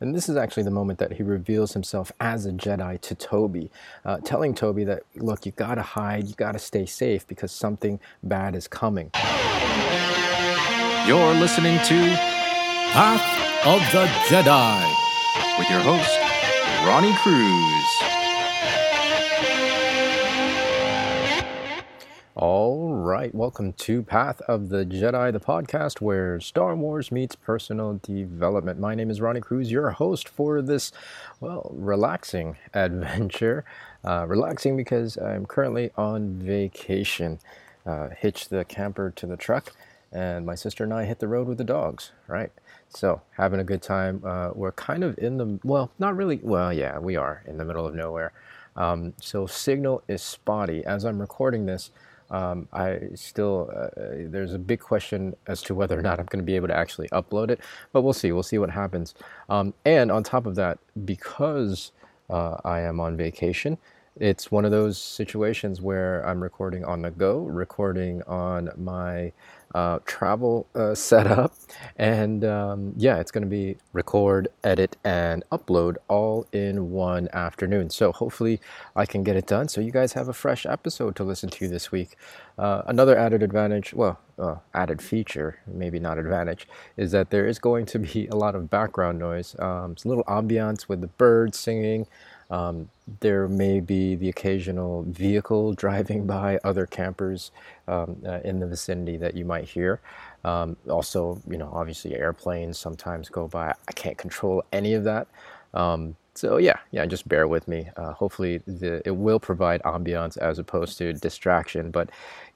And this is actually the moment that he reveals himself as a Jedi to Toby, uh, telling Toby that, look, you gotta hide, you gotta stay safe because something bad is coming. You're listening to Path of the Jedi with your host, Ronnie Cruz. All right, welcome to Path of the Jedi, the podcast where Star Wars meets personal development. My name is Ronnie Cruz, your host for this, well, relaxing adventure. Uh, relaxing because I'm currently on vacation. Uh, hitched the camper to the truck, and my sister and I hit the road with the dogs, right? So, having a good time. Uh, we're kind of in the, well, not really, well, yeah, we are in the middle of nowhere. Um, so, signal is spotty. As I'm recording this, um, I still, uh, there's a big question as to whether or not I'm going to be able to actually upload it, but we'll see. We'll see what happens. Um, and on top of that, because uh, I am on vacation, it's one of those situations where I'm recording on the go, recording on my uh, travel uh, setup. And um, yeah, it's going to be record, edit, and upload all in one afternoon. So hopefully I can get it done so you guys have a fresh episode to listen to this week. Uh, another added advantage, well, uh, added feature, maybe not advantage, is that there is going to be a lot of background noise. Um, it's a little ambiance with the birds singing. Um, there may be the occasional vehicle driving by, other campers um, uh, in the vicinity that you might hear. Um, also, you know, obviously airplanes sometimes go by. I can't control any of that. Um, so yeah, yeah, just bear with me. Uh, hopefully, the, it will provide ambiance as opposed to distraction. But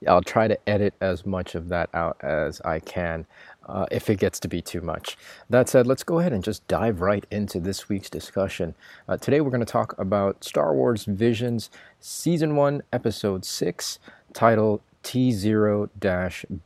I'll try to edit as much of that out as I can uh, if it gets to be too much. That said, let's go ahead and just dive right into this week's discussion. Uh, today, we're going to talk about Star Wars Visions Season 1, Episode 6, titled T0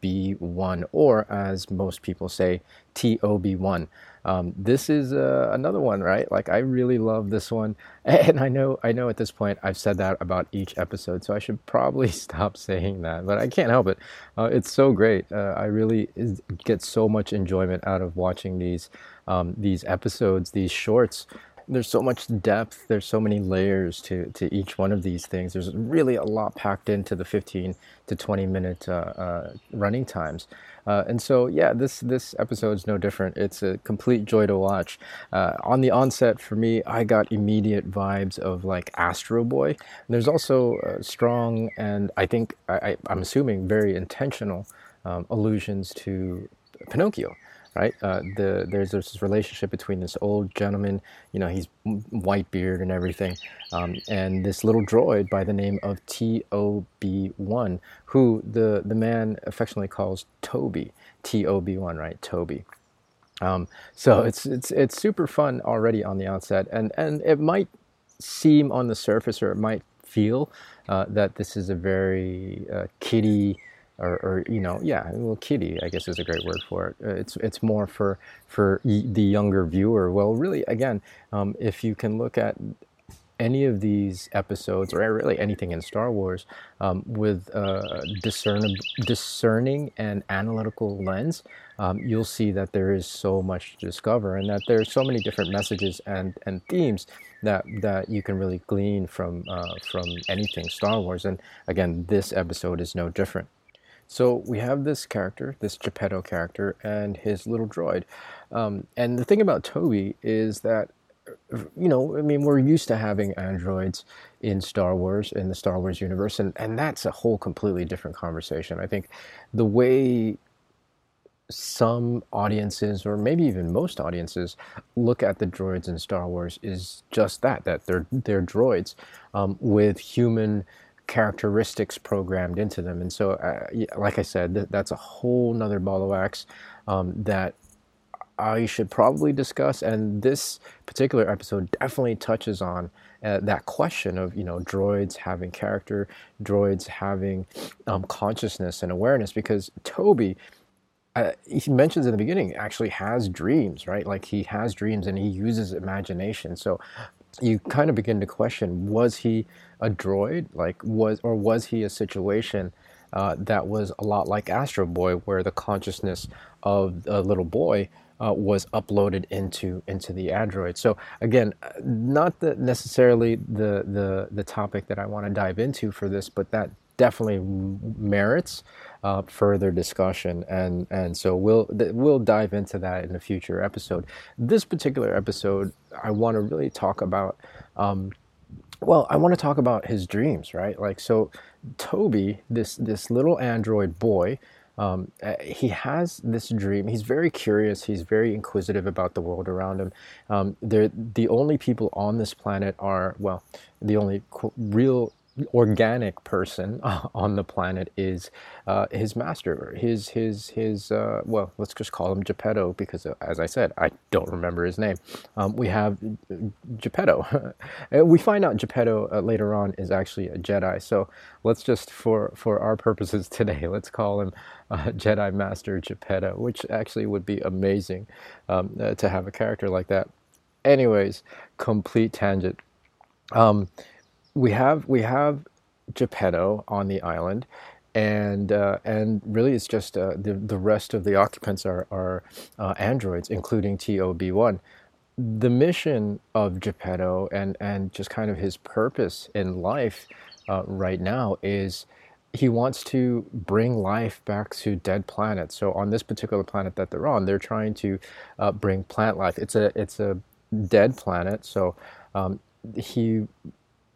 B1, or as most people say, TOB1. Um, this is uh, another one, right? Like I really love this one, and I know I know at this point I've said that about each episode, so I should probably stop saying that, but I can't help it. Uh, it's so great. Uh, I really get so much enjoyment out of watching these um, these episodes, these shorts there's so much depth there's so many layers to, to each one of these things. There's really a lot packed into the 15 to 20 minute uh, uh, running times. Uh, and so yeah this this is no different. It's a complete joy to watch. Uh, on the onset for me i got immediate vibes of like astro boy. And there's also strong and i think I, am assuming very intentional um, allusions to pinocchio right? Uh, the there's this relationship between this old gentleman, you know, he's white beard and everything, um, and this little droid by the name of TOB1, who the the man affectionately calls Toby, TOB1, right? Toby. Um, so it's it's it's super fun already on the outset, and and it might seem on the surface, or it might feel uh, that this is a very uh, kiddie or, or you know, yeah, well, kitty, I guess is a great word for it. Uh, it's it's more for for the younger viewer. Well, really, again, um, if you can look at any of these episodes, or really anything in Star Wars, um, with a discerning, discerning and analytical lens, um, you'll see that there is so much to discover, and that there's so many different messages and and themes that that you can really glean from uh, from anything Star Wars. And again, this episode is no different. So we have this character, this Geppetto character, and his little droid. Um, and the thing about Toby is that, you know, I mean, we're used to having androids in Star Wars, in the Star Wars universe, and, and that's a whole completely different conversation. I think the way some audiences, or maybe even most audiences, look at the droids in Star Wars is just that, that they're, they're droids um, with human characteristics programmed into them. And so, uh, like I said, th- that's a whole nother ball of wax um, that I should probably discuss. And this particular episode definitely touches on uh, that question of, you know, droids having character, droids having um, consciousness and awareness, because Toby. Uh, he mentions in the beginning actually has dreams right like he has dreams and he uses imagination so you kind of begin to question was he a droid like was or was he a situation uh, that was a lot like Astro Boy where the consciousness of a little boy uh, was uploaded into into the Android. So again, uh, not the, necessarily the, the the topic that I want to dive into for this, but that definitely merits uh, further discussion, and and so we'll we'll dive into that in a future episode. This particular episode, I want to really talk about. Um, well, I want to talk about his dreams, right? Like so, Toby, this this little android boy, um, uh, he has this dream. He's very curious. He's very inquisitive about the world around him. Um, the only people on this planet are well, the only real organic person on the planet is uh, his master, his his his. Uh, well, let's just call him Geppetto because, uh, as I said, I don't remember his name. Um, we have uh, Geppetto. we find out Geppetto uh, later on is actually a Jedi. So let's just, for for our purposes today, let's call him Jedi Master Geppetto, which actually would be amazing um, uh, to have a character like that. Anyways, complete tangent. Um, we have we have Geppetto on the island, and uh, and really it's just uh, the the rest of the occupants are are uh, androids, including TOB one. The mission of Geppetto and and just kind of his purpose in life uh, right now is he wants to bring life back to dead planets. So on this particular planet that they're on, they're trying to uh, bring plant life. It's a it's a dead planet, so um, he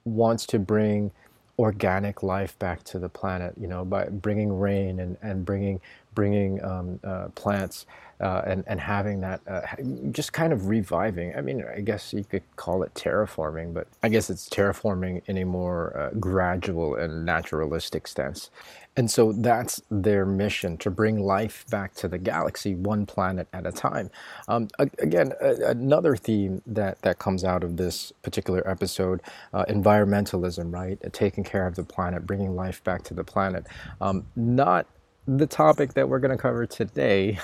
wants to bring organic life back to the planet, you know, by bringing rain and, and bringing bringing um, uh, plants uh, and and having that uh, just kind of reviving. I mean, I guess you could call it terraforming, but I guess it's terraforming in a more uh, gradual and naturalistic sense. And so that's their mission to bring life back to the galaxy, one planet at a time. Um, again, another theme that, that comes out of this particular episode uh, environmentalism, right? taking care of the planet, bringing life back to the planet. Um, not the topic that we're going to cover today,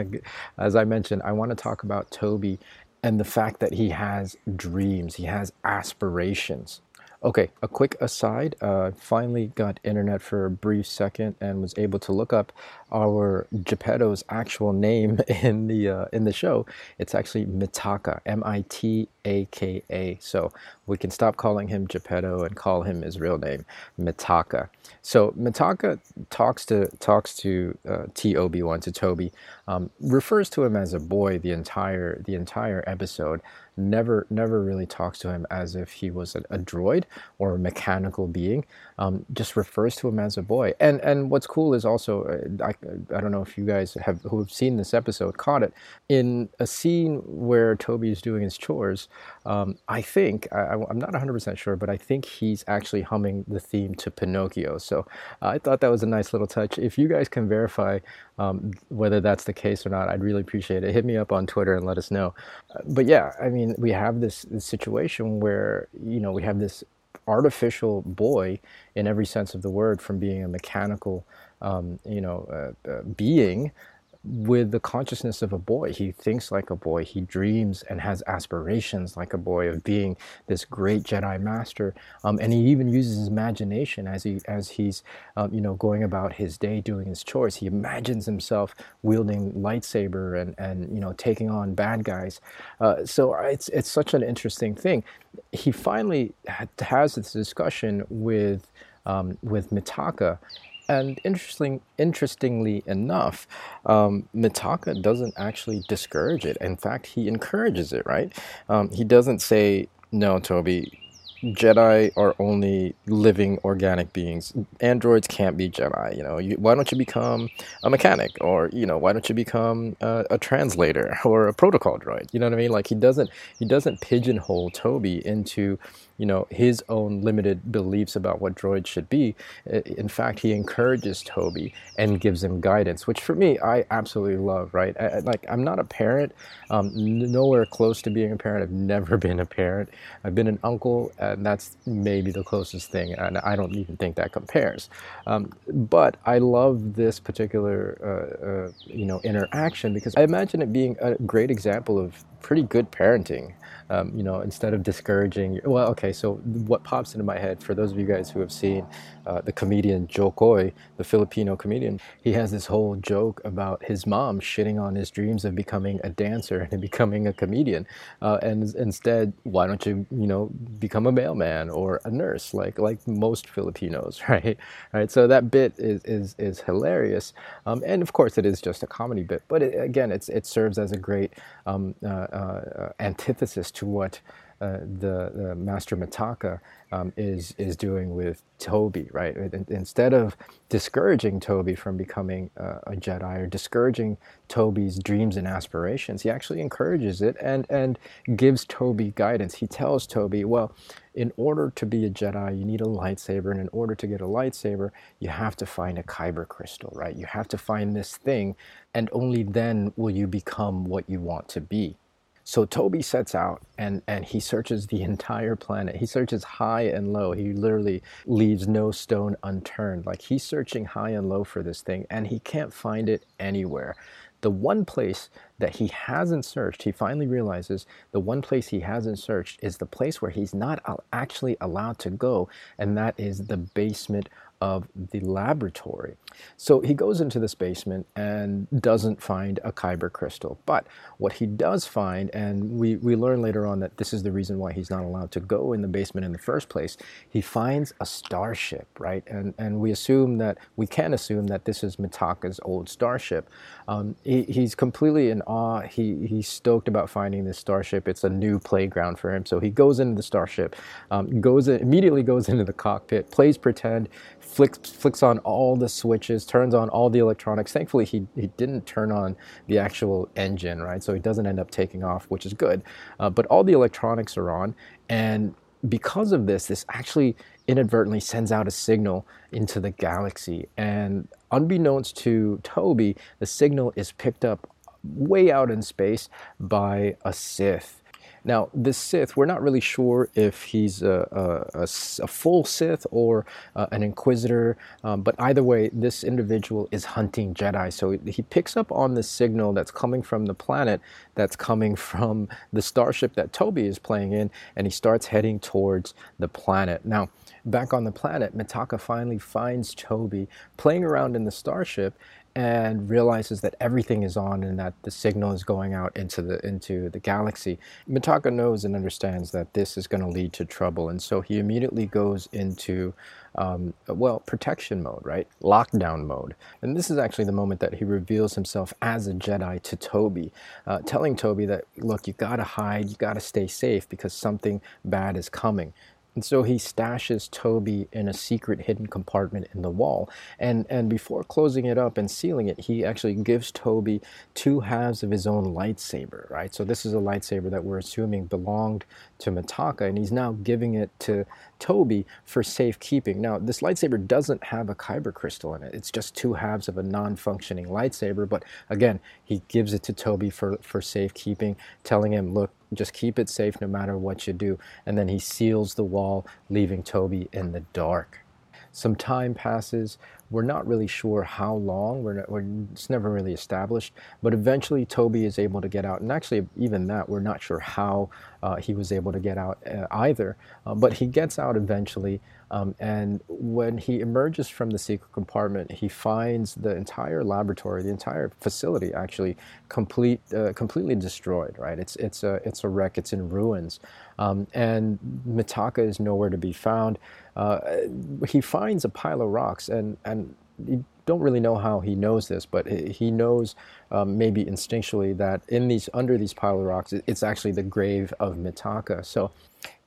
as I mentioned, I want to talk about Toby and the fact that he has dreams, he has aspirations. Okay, a quick aside. Uh, finally got internet for a brief second and was able to look up our Geppetto's actual name in the uh, in the show. It's actually Mitaka, M-I-T-A-K-A. So we can stop calling him Geppetto and call him his real name, Mitaka. So Mitaka talks to talks to uh, Tob1 to Toby, um, refers to him as a boy the entire the entire episode never never really talks to him as if he was a, a droid or a mechanical being. Um, just refers to him as a boy. And and what's cool is also uh, I, I don't know if you guys have who have seen this episode caught it in a scene where Toby is doing his chores. Um, I think I, am not 100 percent sure, but I think he's actually humming the theme to Pinocchio. So uh, I thought that was a nice little touch. If you guys can verify um, whether that's the case or not, I'd really appreciate it. Hit me up on Twitter and let us know. Uh, but yeah, I mean, we have this, this situation where you know we have this artificial boy in every sense of the word, from being a mechanical, um, you know, uh, uh, being with the consciousness of a boy. He thinks like a boy. He dreams and has aspirations like a boy of being this great Jedi master. Um, and he even uses his imagination as he as he's um, you know going about his day doing his chores. He imagines himself wielding lightsaber and and you know taking on bad guys. Uh, so it's it's such an interesting thing. He finally has this discussion with um, with Mitaka and interesting, interestingly enough, um, Mitaka doesn't actually discourage it. In fact, he encourages it. Right? Um, he doesn't say, "No, Toby, Jedi are only living organic beings. Androids can't be Jedi. You know, you, why don't you become a mechanic, or you know, why don't you become a, a, translator or a protocol droid? You know what I mean? Like he doesn't he doesn't pigeonhole Toby into you know his own limited beliefs about what droids should be. In fact, he encourages Toby and gives him guidance, which for me I absolutely love. Right? I, like I'm not a parent, um, nowhere close to being a parent. I've never been a parent. I've been an uncle. Uh, and that's maybe the closest thing, and I don't even think that compares. Um, but I love this particular, uh, uh, you know, interaction because I imagine it being a great example of pretty good parenting. Um, you know, instead of discouraging, well, okay, so what pops into my head for those of you guys who have seen uh, the comedian Jo Koy, the Filipino comedian, he has this whole joke about his mom shitting on his dreams of becoming a dancer and becoming a comedian. Uh, and instead, why don't you, you know, become a mailman or a nurse like like most Filipinos, right? Right. So that bit is is, is hilarious, um, and of course it is just a comedy bit. But it, again, it's it serves as a great um, uh, antithesis to what uh, the, the, master Mitaka um, is is doing with Toby, right? Instead of discouraging Toby from becoming uh, a Jedi or discouraging Toby's dreams and aspirations, he actually encourages it and and gives Toby guidance. He tells Toby, well, in order to be a Jedi, you need a lightsaber, and in order to get a lightsaber, you have to find a kyber crystal, right? You have to find this thing, and only then will you become what you want to be. So Toby sets out and, and he searches the entire planet. He searches high and low. He literally leaves no stone unturned. Like he's searching high and low for this thing and he can't find it anywhere. The one place that he hasn't searched, he finally realizes the one place he hasn't searched is the place where he's not actually allowed to go, and that is the basement of the laboratory. So he goes into this basement and doesn't find a Kyber crystal. But what he does find, and we, we learn later on that this is the reason why he's not allowed to go in the basement in the first place, he finds a starship, right? And, and we assume that, we can assume that this is Mitaka's old starship. Um, he, he's completely in awe. He, he's stoked about finding this starship. It's a new playground for him. So he goes into the starship, um, goes in, immediately goes into the cockpit, plays pretend, flicks, flicks on all the switches, turns on all the electronics. Thankfully, he, he didn't turn on the actual engine, right? So he doesn't end up taking off, which is good. Uh, but all the electronics are on. And because of this, this actually inadvertently sends out a signal into the galaxy. And unbeknownst to Toby, the signal is picked up way out in space by a Sith. Now, this Sith, we're not really sure if he's a, a, a, a full Sith or uh, an Inquisitor, um, but either way, this individual is hunting Jedi. So he picks up on the signal that's coming from the planet, that's coming from the starship that Toby is playing in, and he starts heading towards the planet. Now, back on the planet, Mitaka finally finds Toby playing around in the starship and realizes that everything is on and that the signal is going out into the into the galaxy. Mitaka knows and understands that this is going to lead to trouble, and so he immediately goes into um, well protection mode, right? Lockdown mode. And this is actually the moment that he reveals himself as a Jedi to Toby, uh, telling Toby that look, you got to hide, you got to stay safe because something bad is coming. And so he stashes Toby in a secret hidden compartment in the wall. And, and before closing it up and sealing it, he actually gives Toby two halves of his own lightsaber, right? So this is a lightsaber that we're assuming belonged to Mitaka, and he's now giving it to Toby for safekeeping. Now, this lightsaber doesn't have a kyber crystal in it. It's just two halves of a non-functioning lightsaber. But again, he gives it to Toby for, for safekeeping, telling him, look, just keep it safe no matter what you do. And then he seals the wall, leaving Toby in the dark. Some time passes. We're not really sure how long. We're, not, we're, it's never really established. But eventually, Toby is able to get out. And actually, even that, we're not sure how uh, he was able to get out uh, either. Uh, but he gets out eventually. Um, and when he emerges from the secret compartment, he finds the entire laboratory, the entire facility, actually complete, uh, completely destroyed. Right? It's it's a it's a wreck. It's in ruins. Um, and Mitaka is nowhere to be found. Uh, he finds a pile of rocks, and and you don't really know how he knows this, but he knows um, maybe instinctually that in these under these pile of rocks, it's actually the grave of Mitaka. So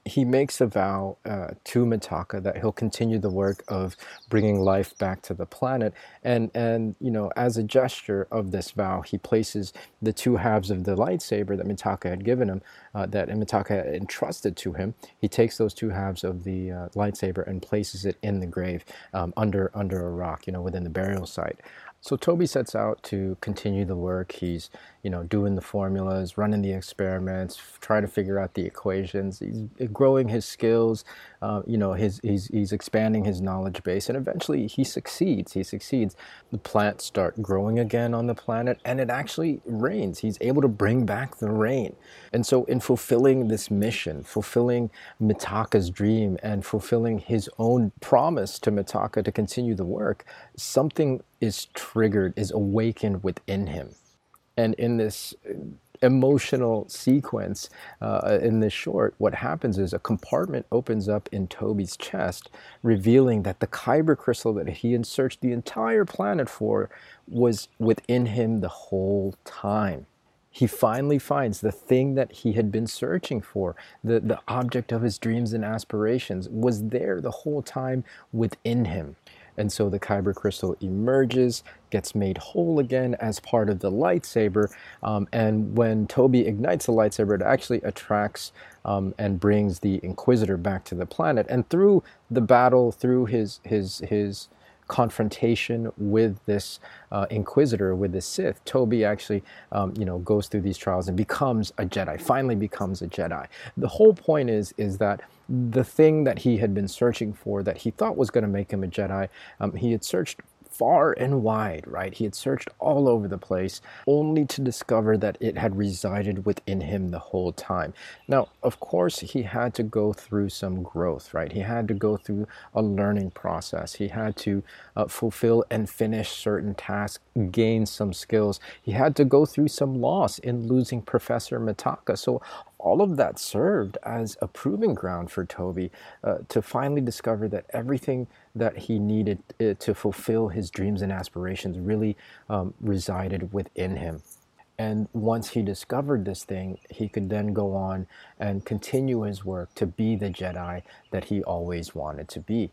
he makes a vow uh, to Mitaka that he'll continue the work of bringing life back to the planet. And, and, you know, as a gesture of this vow, he places the two halves of the lightsaber that Mitaka had given him, uh, that Mitaka had entrusted to him. He takes those two halves of the uh, lightsaber and places it in the grave um, under, under a rock, you know, within the burial site. So Toby sets out to continue the work. He's you know, doing the formulas, running the experiments, trying to figure out the equations. He's growing his skills. Uh, you know, his he's he's expanding his knowledge base, and eventually he succeeds. He succeeds. The plants start growing again on the planet, and it actually rains. He's able to bring back the rain, and so in fulfilling this mission, fulfilling Mitaka's dream, and fulfilling his own promise to Mitaka to continue the work, something is triggered, is awakened within him. And in this emotional sequence uh, in this short, what happens is a compartment opens up in Toby's chest, revealing that the Kyber crystal that he had searched the entire planet for was within him the whole time. He finally finds the thing that he had been searching for, the, the object of his dreams and aspirations, was there the whole time within him. And so the Kyber crystal emerges, gets made whole again as part of the lightsaber. Um, and when Toby ignites the lightsaber, it actually attracts um, and brings the Inquisitor back to the planet. And through the battle, through his his his confrontation with this uh, Inquisitor, with the Sith, Toby actually, um, you know, goes through these trials and becomes a Jedi. Finally, becomes a Jedi. The whole point is is that the thing that he had been searching for, that he thought was going to make him a Jedi, um, he had searched far and wide, right? He had searched all over the place only to discover that it had resided within him the whole time. Now, of course, he had to go through some growth, right? He had to go through a learning process. He had to uh, fulfill and finish certain tasks, gain some skills. He had to go through some loss in losing Professor Mitaka. So, all of that served as a proving ground for Toby uh, to finally discover that everything that he needed uh, to fulfill his dreams and aspirations really um, resided within him. And once he discovered this thing, he could then go on and continue his work to be the Jedi that he always wanted to be.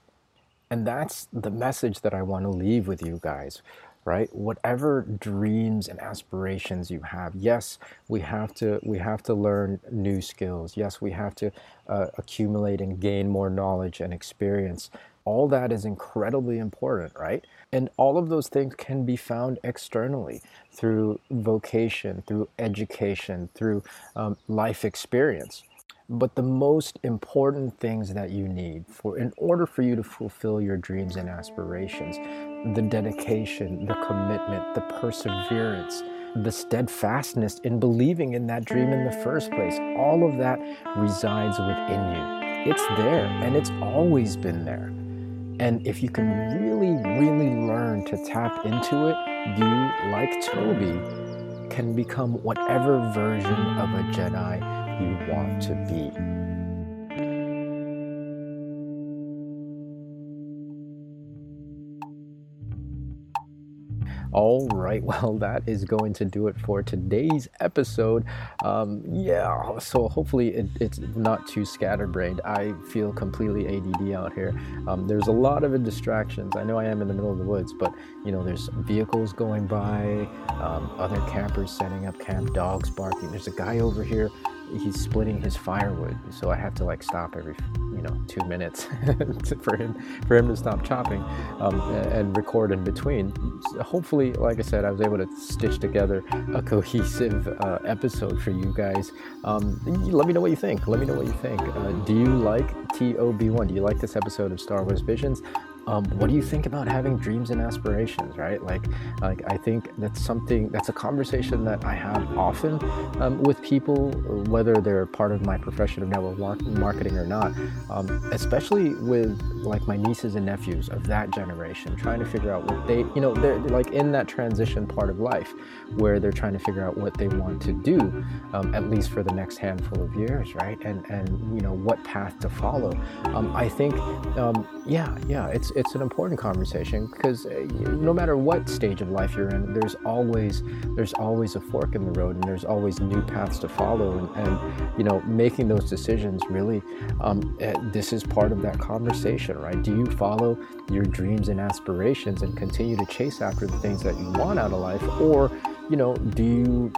And that's the message that I want to leave with you guys right? Whatever dreams and aspirations you have yes we have to we have to learn new skills. Yes we have to uh, accumulate and gain more knowledge and experience. All that is incredibly important right? And all of those things can be found externally through vocation through education through um, life experience. But the most important things that you need for in order for you to fulfill your dreams and aspirations the dedication the commitment the perseverance the steadfastness in believing in that dream in the first place. All of that resides within you. It's there and it's always been there. And if you can really really learn to tap into it you like toby can become whatever version of a jedi you want to be. All right, well, that is going to do it for today's episode. Um, yeah, so hopefully it, it's not too scatterbrained. I feel completely ADD out here. Um, there's a lot of distractions. I know I am in the middle of the woods, but you know, there's vehicles going by, um, other campers setting up camp, dogs barking. There's a guy over here he's splitting his firewood, so I have to like stop every you know two minutes for him for him to stop chopping um, and record in between. Hopefully, like I said, I was able to stitch together a cohesive uh, episode for you guys. Um, let me know what you think. Let me know what you think. Uh, do you like TOB1? Do you like this episode of Star Wars Visions? um, what do you think about having dreams and aspirations right like like i think that's something that's a conversation that i have often um, with people whether they're part of my profession of network marketing or not um, especially with like my nieces and nephews of that generation trying to figure out what they you know they're, like in that transition part of life where they're trying to figure out what they want to do um, at least for the next handful of years right and and you know what path to follow um, i think um, yeah yeah it's it's an important conversation because uh, no matter what stage of life you're in, there's always there's always a fork in the road, and there's always new paths to follow, and, and you know making those decisions really um, uh, this is part of that conversation, right? Do you follow your dreams and aspirations and continue to chase after the things that you want out of life, or you know do you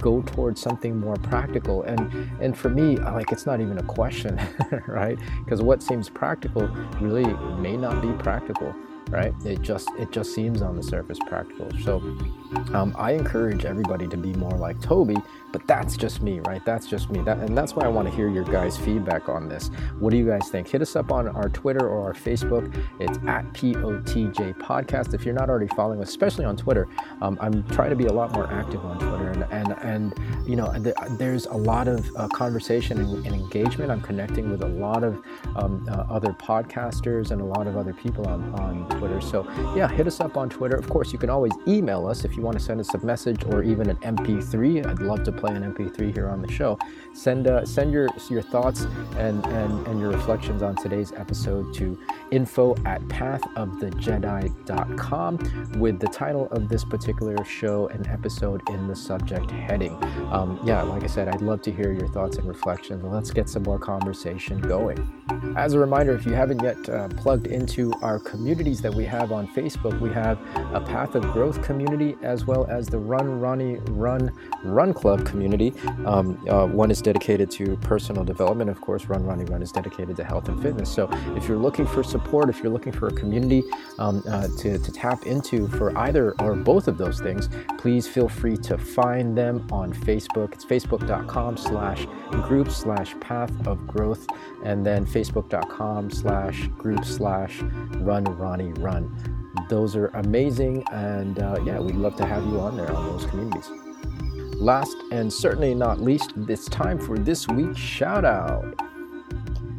go towards something more practical. And and for me like it's not even a question right? Because what seems practical really may not be practical right? It just it just seems on the surface practical. So Um, I encourage everybody to be more like Toby, but that's just me, right? That's just me. That, and that's why I want to hear your guys' feedback on this. What do you guys think? Hit us up on our Twitter or our Facebook. It's at POTJ Podcast. If you're not already following us, especially on Twitter, um, I'm trying to be a lot more active on Twitter. And, and, and you know, there's a lot of uh, conversation and, and, engagement. I'm connecting with a lot of um, uh, other podcasters and a lot of other people on, on Twitter. So, yeah, hit us up on Twitter. Of course, you can always email us if you want to send us a message or even an MP3. I'd love to play an MP3 here on the show. Send uh, send your your thoughts and, and, and your reflections on today's episode to info at pathofthejedi.com with the title of this particular show and episode in the subject heading. Um, yeah, like I said, I'd love to hear your thoughts and reflections. Let's get some more conversation going. As a reminder, if you haven't yet uh, plugged into our communities that we have on Facebook, we have a Path of Growth community as well as the Run Ronnie Run Run Club community. Um, uh, one is dedicated to personal development. Of course, Run Ronnie Run is dedicated to health and fitness. So if you're looking for support, if you're looking for a community um, uh, to, to tap into for either or both of those things, please feel free to find them on Facebook. It's facebook.com slash group slash path of growth and then facebook.com slash group slash run Ronnie run. Those are amazing, and uh, yeah, we'd love to have you on there on those communities. Last and certainly not least, it's time for this week's shout out.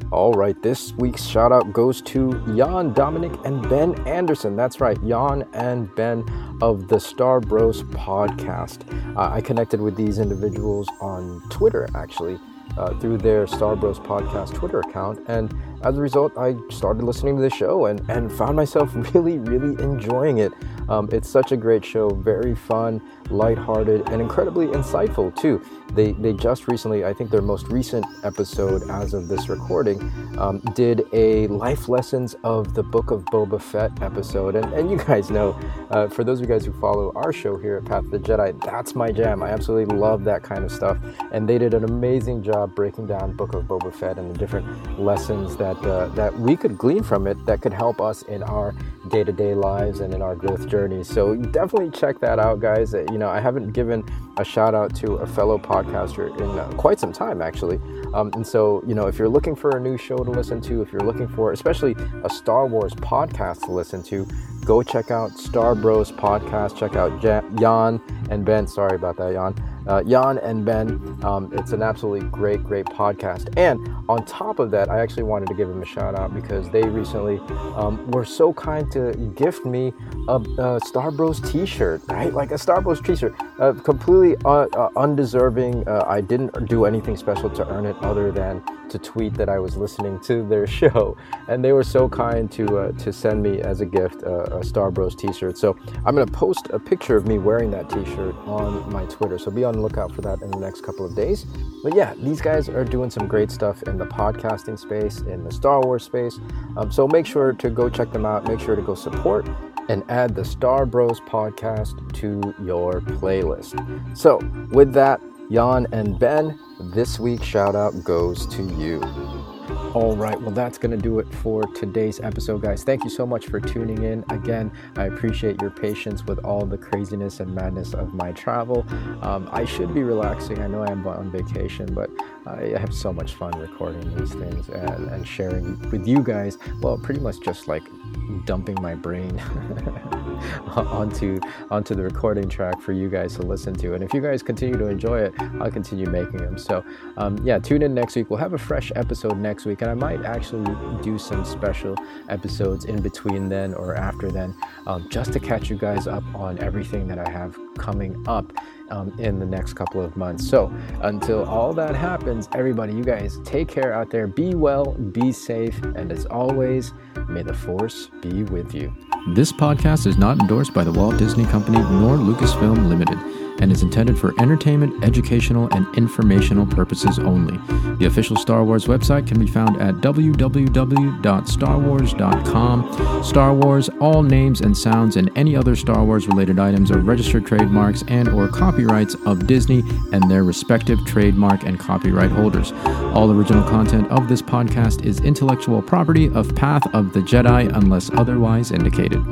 All right, this week's shout out goes to Jan, Dominic, and Ben Anderson. That's right, Jan and Ben of the Star Bros podcast. Uh, I connected with these individuals on Twitter actually uh, through their Star Bros podcast Twitter account. And as a result, I started listening to the show and, and found myself really, really enjoying it. Um, it's such a great show, very fun, lighthearted, and incredibly insightful too. They, they just recently, I think their most recent episode as of this recording, um, did a life lessons of the Book of Boba Fett episode. And, and you guys know, uh, for those of you guys who follow our show here at Path of the Jedi, that's my jam. I absolutely love that kind of stuff. And they did an amazing job breaking down Book of Boba Fett and the different lessons that, uh, that we could glean from it that could help us in our day to day lives and in our growth journey. So definitely check that out, guys. You know, I haven't given a shout out to a fellow podcaster in uh, quite some time, actually. Um, and so, you know, if you're looking for a new show to listen to, if you're looking for especially a Star Wars podcast to listen to, go check out Star Bros podcast. Check out Jan and Ben. Sorry about that, Jan uh, Jan and Ben. Um, it's an absolutely great, great podcast. And on top of that, I actually wanted to give them a shout out because they recently um, were so kind to gift me a, a Star Bros t-shirt, right? Like a Star Bros t-shirt, uh, completely un- uh, undeserving. Uh, I didn't do anything special to earn it other than to tweet that I was listening to their show, and they were so kind to uh, to send me as a gift uh, a Star Bros T-shirt. So I'm gonna post a picture of me wearing that T-shirt on my Twitter. So be on the lookout for that in the next couple of days. But yeah, these guys are doing some great stuff in the podcasting space, in the Star Wars space. Um, so make sure to go check them out. Make sure to go support and add the Star Bros podcast to your playlist. So with that, Jan and Ben this week's shout out goes to you. All right, well, that's going to do it for today's episode, guys. Thank you so much for tuning in. Again, I appreciate your patience with all the craziness and madness of my travel. Um, I should be relaxing. I know I am on vacation, but I have so much fun recording these things and, and sharing with you guys. Well, pretty much just like dumping my brain onto onto the recording track for you guys to listen to. And if you guys continue to enjoy it, I'll continue making them. So um, yeah, tune in next week. We'll have a fresh episode next week, and I might actually do some special episodes in between then or after then, um, just to catch you guys up on everything that I have coming up. Um, in the next couple of months. So, until all that happens, everybody, you guys take care out there. Be well, be safe, and as always, may the force be with you. This podcast is not endorsed by the Walt Disney Company nor Lucasfilm Limited and is intended for entertainment, educational, and informational purposes only. The official Star Wars website can be found at www.starwars.com. Star Wars, all names and sounds and any other Star Wars related items are registered trademarks and or copyrights of Disney and their respective trademark and copyright holders. All original content of this podcast is intellectual property of Path of the Jedi unless otherwise indicated.